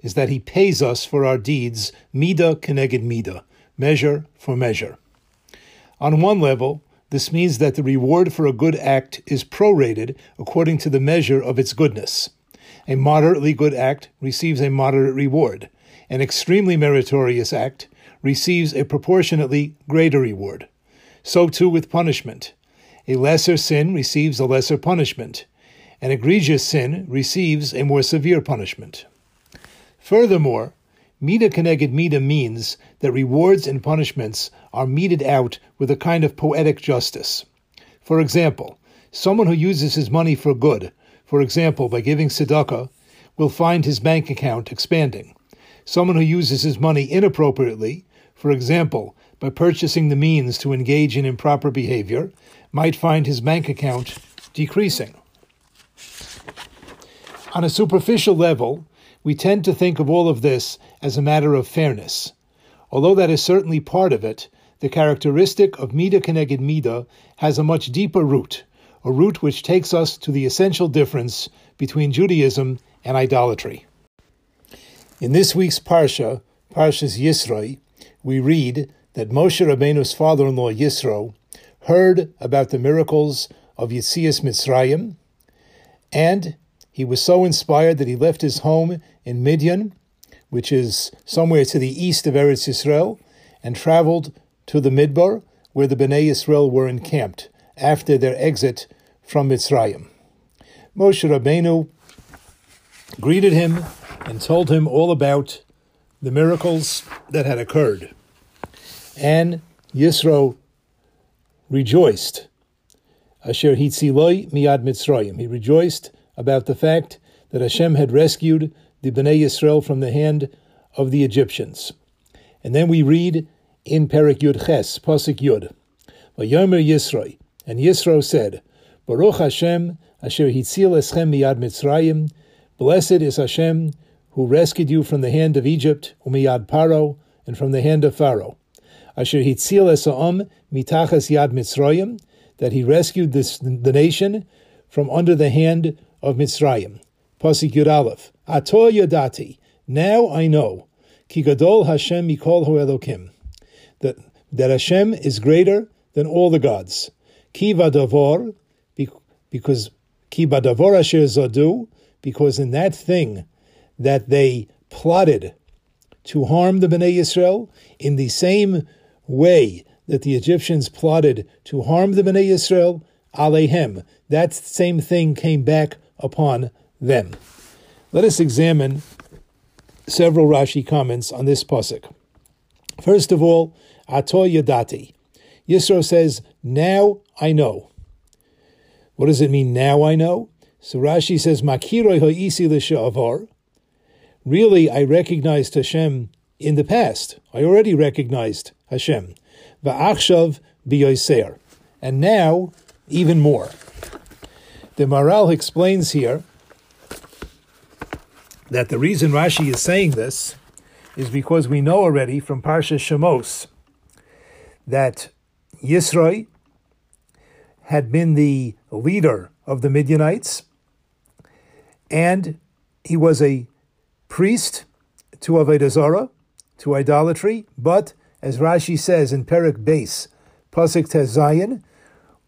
is that he pays us for our deeds, mida keneged mida, measure for measure. On one level, this means that the reward for a good act is prorated according to the measure of its goodness. A moderately good act receives a moderate reward. An extremely meritorious act receives a proportionately greater reward. So too with punishment. A lesser sin receives a lesser punishment an egregious sin receives a more severe punishment. Furthermore, Mida Keneged Mida means that rewards and punishments are meted out with a kind of poetic justice. For example, someone who uses his money for good, for example by giving tzedakah, will find his bank account expanding. Someone who uses his money inappropriately, for example by purchasing the means to engage in improper behavior, might find his bank account decreasing. On a superficial level, we tend to think of all of this as a matter of fairness. Although that is certainly part of it, the characteristic of Mida Keneged Mida has a much deeper root, a root which takes us to the essential difference between Judaism and idolatry. In this week's Parsha, Parshas Yisro, we read that Moshe Rabbeinu's father-in-law Yisro heard about the miracles of Yitzias Mitzrayim, and he was so inspired that he left his home in Midian, which is somewhere to the east of Eretz Yisrael, and traveled to the Midbar, where the Bnei Yisrael were encamped after their exit from Mitzrayim. Moshe Rabbeinu greeted him and told him all about the miracles that had occurred. And Yisro rejoiced. Asher hitziloi miad Mitzrayim. He rejoiced about the fact that Hashem had rescued the Bnei Yisrael from the hand of the Egyptians. And then we read in Perik Yud Ches, Pasuk Yud, Vayomer Yisro, and Yisro said, Baruch Hashem, Asher Hitzil Eschem miyad Mitzrayim, Blessed is Hashem, who rescued you from the hand of Egypt, umiyad Paro, and from the hand of Pharaoh. Asher Hitzil Esa'am mitachas yad Mitzrayim, that he rescued this, the nation from under the hand of Mitzrayim. Pasik Yud Aleph. Ato Yadati. Now I know. Ki Gadol Hashem Mikol Hu Elokim. That, that Hashem is greater than all the gods. Ki Vadavor, because Ki Badavor Asher Zadu, because in that thing that they plotted to harm the Bnei Yisrael, in the same way that the Egyptians plotted to harm the Bnei Yisrael, Alehem, that same thing came back upon them. Let us examine several Rashi comments on this pasuk. First of all, Ato Yadati. Yisro says, Now I know. What does it mean, now I know? So Rashi says, Makiroi ha'isi l'sha'avar. Really, I recognized Hashem in the past. I already recognized Hashem. Va'achshav biyoser. And now, even more. The Maharal explains here that the reason Rashi is saying this is because we know already from Parsha Shemos that Yisroi had been the leader of the Midianites, and he was a priest to Avodah Zarah, to idolatry, but as Rashi says in Perik Base, Pasuk Tezayin,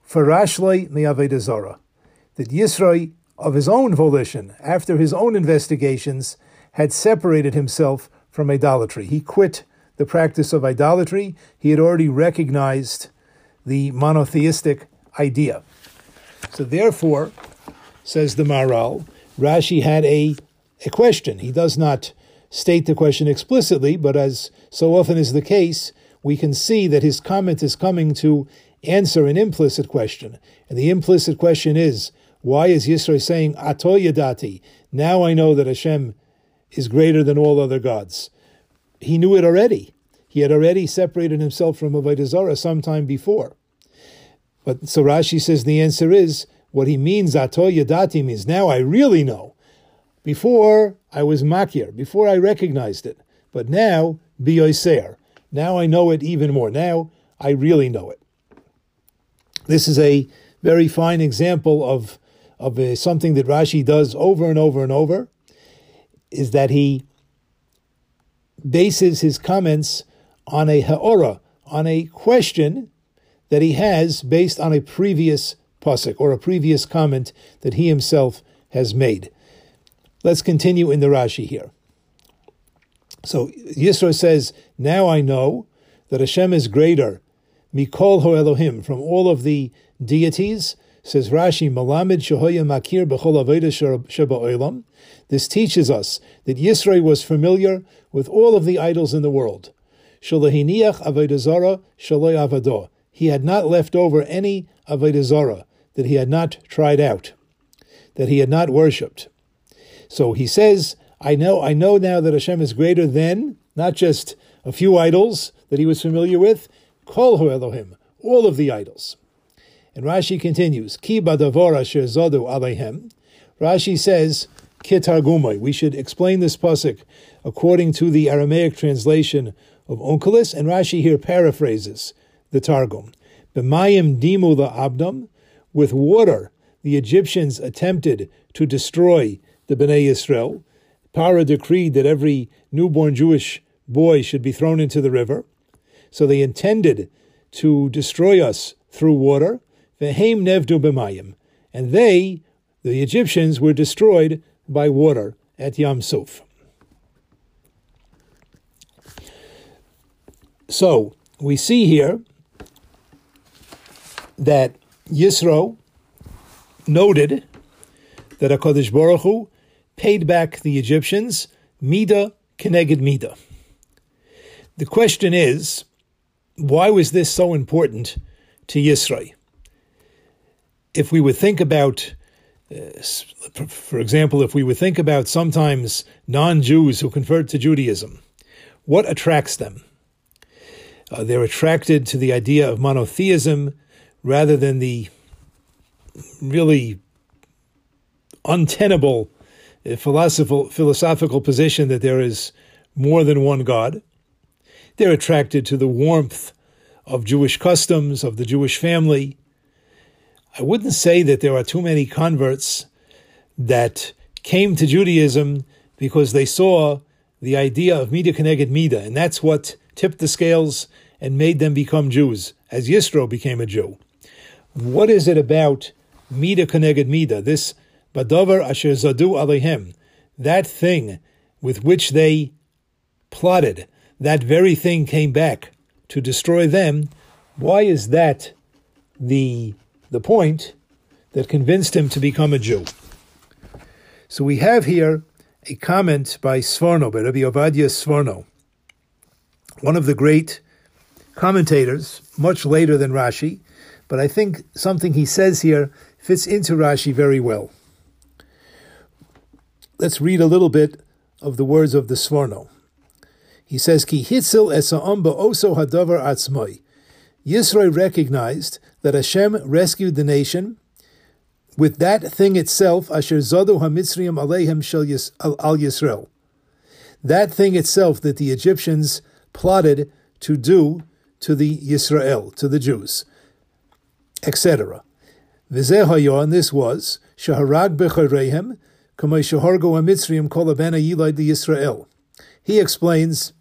Farashloi mi Avodah Zarah that Yisro, of his own volition, after his own investigations, had separated himself from idolatry. He quit the practice of idolatry. He had already recognized the monotheistic idea. So, therefore, says the Maharal, Rashi had a, a question. He does not state the question explicitly, but as so often is the case, we can see that his comment is coming to answer an implicit question. And the implicit question is why is Yisro saying Ato Yadati? Now I know that Hashem is greater than all other gods. He knew it already. He had already separated himself from Avodah Zarah sometime before. But so Rashi says the answer is what he means, Ato Yadati means now I really know. Before I was makir, before I recognized it. But now, biyoser. Now I know it even more. Now I really know it. This is a very fine example of, of a, something that Rashi does over and over and over, is that he bases his comments on a ha'ora, on a question that he has based on a previous pasuk or a previous comment that he himself has made. Let's continue in the Rashi here. So Yisro says, Now I know that Hashem is greater, Mikol Ho Elohim, from all of the deities. Says Rashi, Malamed Shehoya Makir B'chol Aveda Sheba Olam. This teaches us that Yisro was familiar with all of the idols in the world. Shalahiniach Avodah Zara Shaloi Avado. He had not left over any Avodah Zara that he had not tried out, that he had not worshipped. So he says, I know, I know now that Hashem is greater than not just a few idols that he was familiar with, Kol Hu Elohim, all of the idols. And Rashi continues, Ki badavor asher zodu alehem. Rashi says, Kitargumai. We should explain this pasuk according to the Aramaic translation of Onkelos, and Rashi here paraphrases the Targum. B'mayim dimu abdam. With water, the Egyptians attempted to destroy the Bnei Yisrael. Paro decreed that every newborn Jewish boy should be thrown into the river. So they intended to destroy us through water. Vehem nevdu b'mayim. And they, the Egyptians, were destroyed by water at Yam Suf. So we see here that Yisro noted that HaKadosh Baruch Hu paid back the Egyptians Mida Keneged Mida. The question is, why was this so important to Yisro? If we would think about, uh, for example, if we would think about sometimes non-Jews who convert to Judaism, what attracts them? Uh, they're attracted to the idea of monotheism rather than the really untenable uh, philosophical, philosophical position that there is more than one God. They're attracted to the warmth of Jewish customs, of the Jewish family. I wouldn't say that there are too many converts that came to Judaism because they saw the idea of Mida Keneged Mida, and that's what tipped the scales and made them become Jews, as Yisro became a Jew. What is it about Mida Keneged Mida, this Badavar Asher Zadu Alehem, that thing with which they plotted, that very thing came back to destroy them. Why is that the, the point that convinced him to become a Jew? So we have here a comment by Sforno, by Rabbi Ovadia Sforno, one of the great commentators, much later than Rashi, but I think something he says here fits into Rashi very well. Let's read a little bit of the words of the Sforno. He says, Ki hitzil esa'am oso hadavar atzmoi. Yisro recognized that Hashem rescued the nation with that thing itself, asher zadu hamitzriim aleihem shel al Yisrael. That thing itself that the Egyptians plotted to do to the Yisrael, to the Jews, etc. V'zeh and this was, shaharag becharehem, Kamei Shahargo HaMitzrayim Kol Abana Yilad Yisrael. he explains,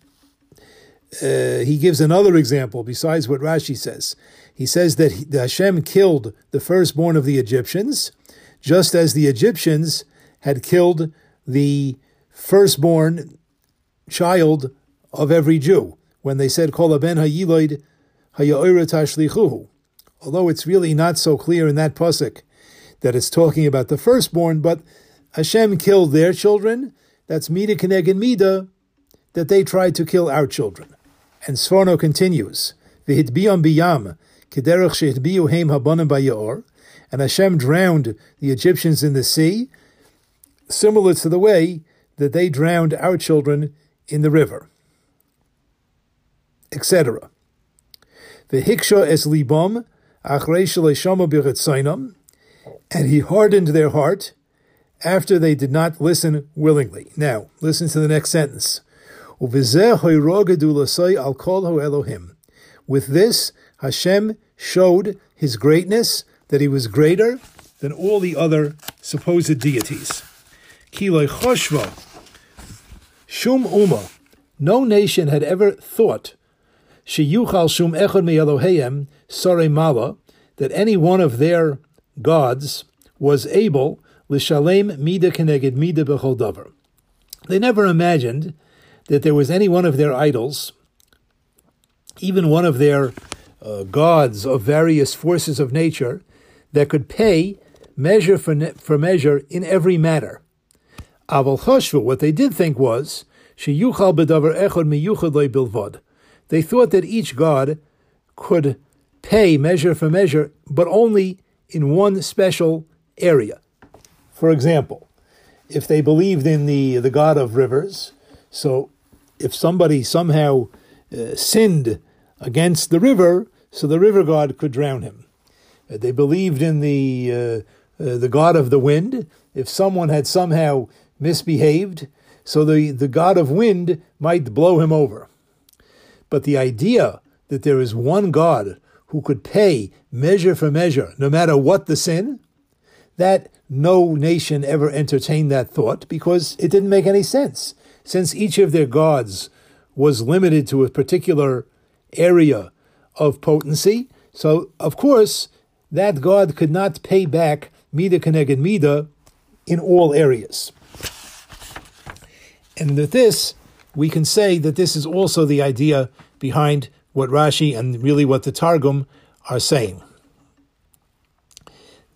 uh, he gives another example besides what Rashi says. He says that Hashem killed the firstborn of the Egyptians, just as the Egyptians had killed the firstborn child of every Jew when they said Kol ben hayiloid tashlichuhu. Although it's really not so clear in that pasuk that it's talking about the firstborn, but Hashem killed their children. That's Mida Keneged Mida, that they tried to kill our children. And Sforno continues, and Hashem drowned the Egyptians in the sea, similar to the way that they drowned our children in the river, etc. Vehiksha es libom and he hardened their heart after they did not listen willingly. Now, listen to the next sentence. With this, Hashem showed his greatness, that he was greater than all the other supposed deities. choshva, shum uma, no nation had ever thought, sheyuchal shum echad me'eloheim sare mala, that any one of their gods was able l'shalem mida keneged mida b'chol. They never imagined that there was any one of their idols, even one of their uh, gods of various forces of nature, that could pay measure for, ne- for measure in every matter. Aval choshvu, what they did think was, sheyuchal miyuchad bilvad. They thought that each god could pay measure for measure, but only in one special area. For example, if they believed in the, the god of rivers, so if somebody somehow uh, sinned against the river, so the river god could drown him. Uh, they believed in the uh, uh, the god of the wind. If someone had somehow misbehaved, so the, the god of wind might blow him over. But the idea that there is one God who could pay measure for measure, no matter what the sin, that no nation ever entertained that thought because it didn't make any sense. Since each of their gods was limited to a particular area of potency, so of course that God could not pay back Mida Keneged Mida in all areas. And with this, we can say that this is also the idea behind what Rashi and really what the Targum are saying.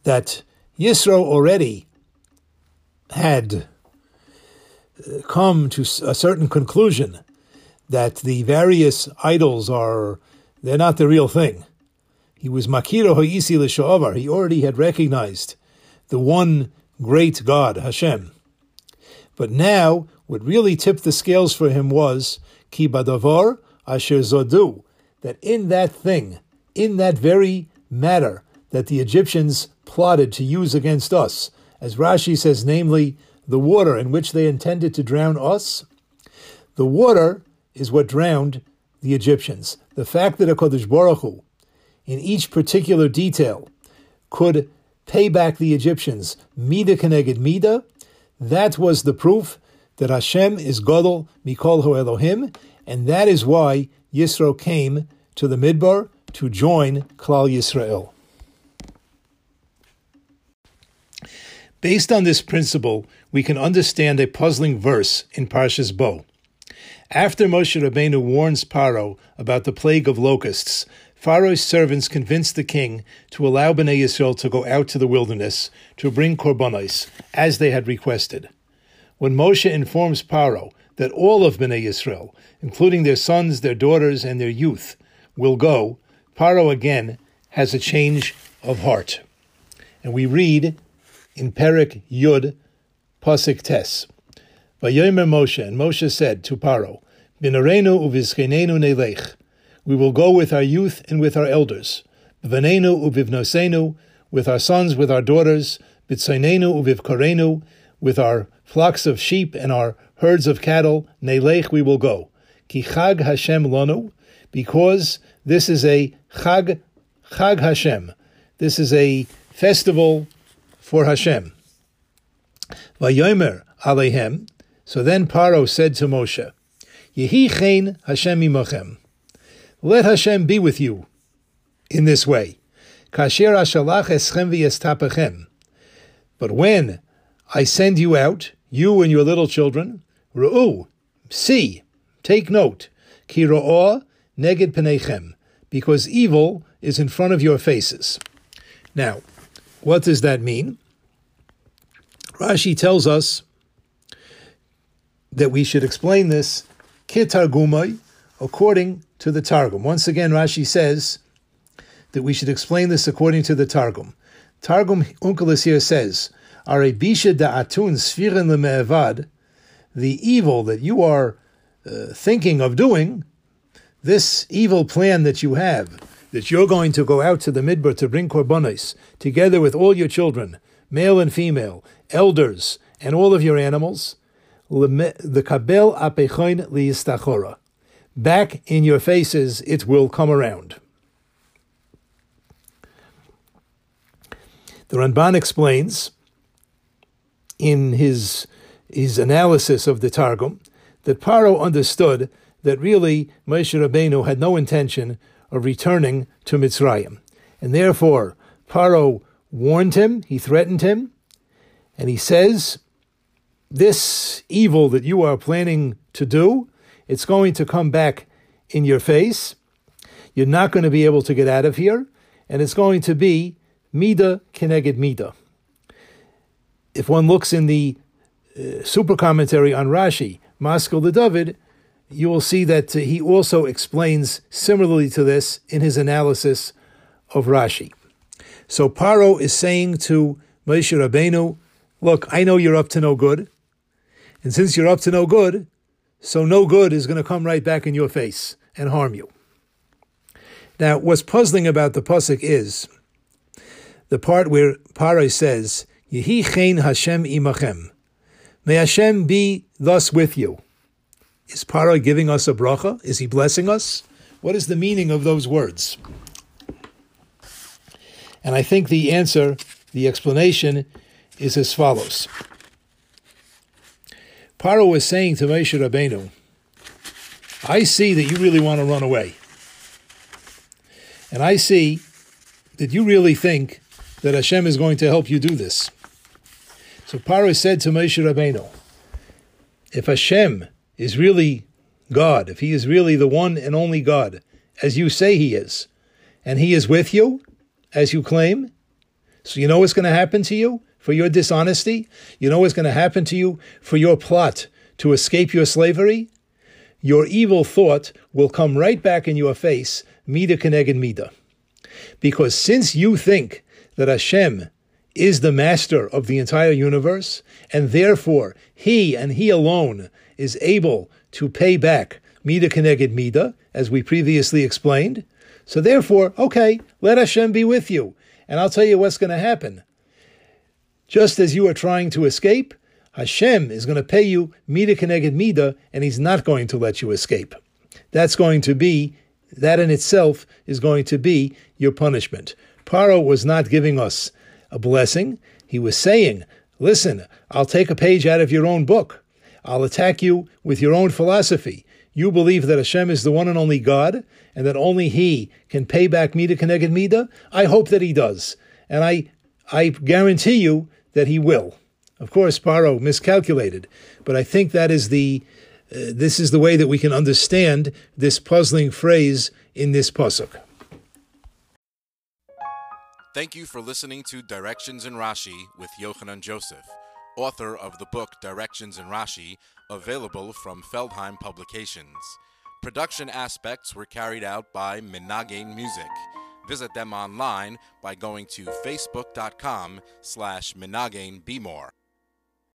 That Yisro already had come to a certain conclusion that the various idols are, they're not the real thing. He was Makiro Ho'isi L'Sha'avar. He already had recognized the one great God, Hashem. But now, what really tipped the scales for him was Ki Badavar Asher Zodu, that in that thing, in that very matter that the Egyptians plotted to use against us, as Rashi says, namely, the water in which they intended to drown us, the water is what drowned the Egyptians. The fact that HaKadosh Baruch Hu, in each particular detail, could pay back the Egyptians, Mida Keneged Mida, that was the proof that Hashem is Godel Mikol Ho Elohim, and that is why Yisro came to the Midbar to join Klal Yisrael. Based on this principle, we can understand a puzzling verse in Parshas Bo. After Moshe Rabbeinu warns Paro about the plague of locusts, Pharaoh's servants convinced the king to allow Bnei Yisrael to go out to the wilderness to bring korbanos, as they had requested. When Moshe informs Paro that all of Bnei Yisrael, including their sons, their daughters, and their youth, will go, Paro again has a change of heart. And we read in Perik Yud, Pasik Tes, Vayomer Moshe, and Moshe said to Paro, Binarenu uvizchenenu nelech, we will go with our youth and with our elders. B'vanenu ubivnosenu, with our sons, with our daughters. B'tzainenu ubivkorenu, with our flocks of sheep and our herds of cattle. Nelech, we will go. Ki chag Hashem lonu, because this is a chag, chag Hashem. This is a festival for Hashem. Vayomer alehem. So then Paro said to Moshe, Yehi chen Hashem imochem. Let Hashem be with you in this way. Kasher ashalach eschem v'yestapechem. But when I send you out, you and your little children, ru'u, see, take note, ki ro'ah neged penechem, because evil is in front of your faces. Now, what does that mean? Rashi tells us that we should explain this kitargumai, according to the Targum. Once again, Rashi says that we should explain this according to the Targum. Targum Onkelos here says, Are bisha da atun sfirin leme'evad, the evil that you are uh, thinking of doing, this evil plan that you have, that you're going to go out to the midbar to bring korbanos together with all your children, male and female, elders, and all of your animals, the kabel apechoin liyistachora. Back in your faces, it will come around. The Ramban explains in his his analysis of the Targum that Paro understood that really Moshe Rabbeinu had no intention of returning to Mitzrayim, and therefore Paro warned him, he threatened him, and he says, "This evil that you are planning to do, it's going to come back in your face. You're not going to be able to get out of here, and it's going to be Mida Keneged Mida." If one looks in the uh, super commentary on Rashi, Maskil L'David, you will see that uh, he also explains similarly to this in his analysis of Rashi. So Paro is saying to Moshe Rabbeinu, look, I know you're up to no good, and since you're up to no good, so no good is going to come right back in your face and harm you. Now, what's puzzling about the pasuk is the part where Paro says, Yehi chen Hashem imachem. May Hashem be thus with you. Is Paro giving us a bracha? Is he blessing us? What is the meaning of those words? And I think the answer, the explanation, is as follows. Paro was saying to Moshe Rabbeinu, I see that you really want to run away. And I see that you really think that Hashem is going to help you do this. So Paro said to Moshe Rabbeinu, if Hashem is really God, if He is really the one and only God, as you say He is, and He is with you, as you claim, so you know what's going to happen to you for your dishonesty? You know what's going to happen to you for your plot to escape your slavery? Your evil thought will come right back in your face, mida keneged mida. Because since you think that Hashem is the master of the entire universe, and therefore he and he alone is able to pay back Mida Keneged Mida, as we previously explained. So therefore, okay, let Hashem be with you, and I'll tell you what's going to happen. Just as you are trying to escape, Hashem is going to pay you Mida Keneged Mida, and he's not going to let you escape. That's going to be, that in itself is going to be your punishment. Paro was not giving us a blessing. He was saying, Listen, I'll take a page out of your own book. I'll attack you with your own philosophy. You believe that Hashem is the one and only God, and that only He can pay back Mida Keneged Mida? I hope that He does. And I, I guarantee you that He will. Of course, Paro miscalculated, but I think that is the, uh, this is the way that we can understand this puzzling phrase in this pasuk. Thank you for listening to Directions in Rashi with Yochanan Joseph, author of the book Directions in Rashi, available from Feldheim Publications. Production aspects were carried out by Menagain Music. Visit them online by going to facebook.com slash More.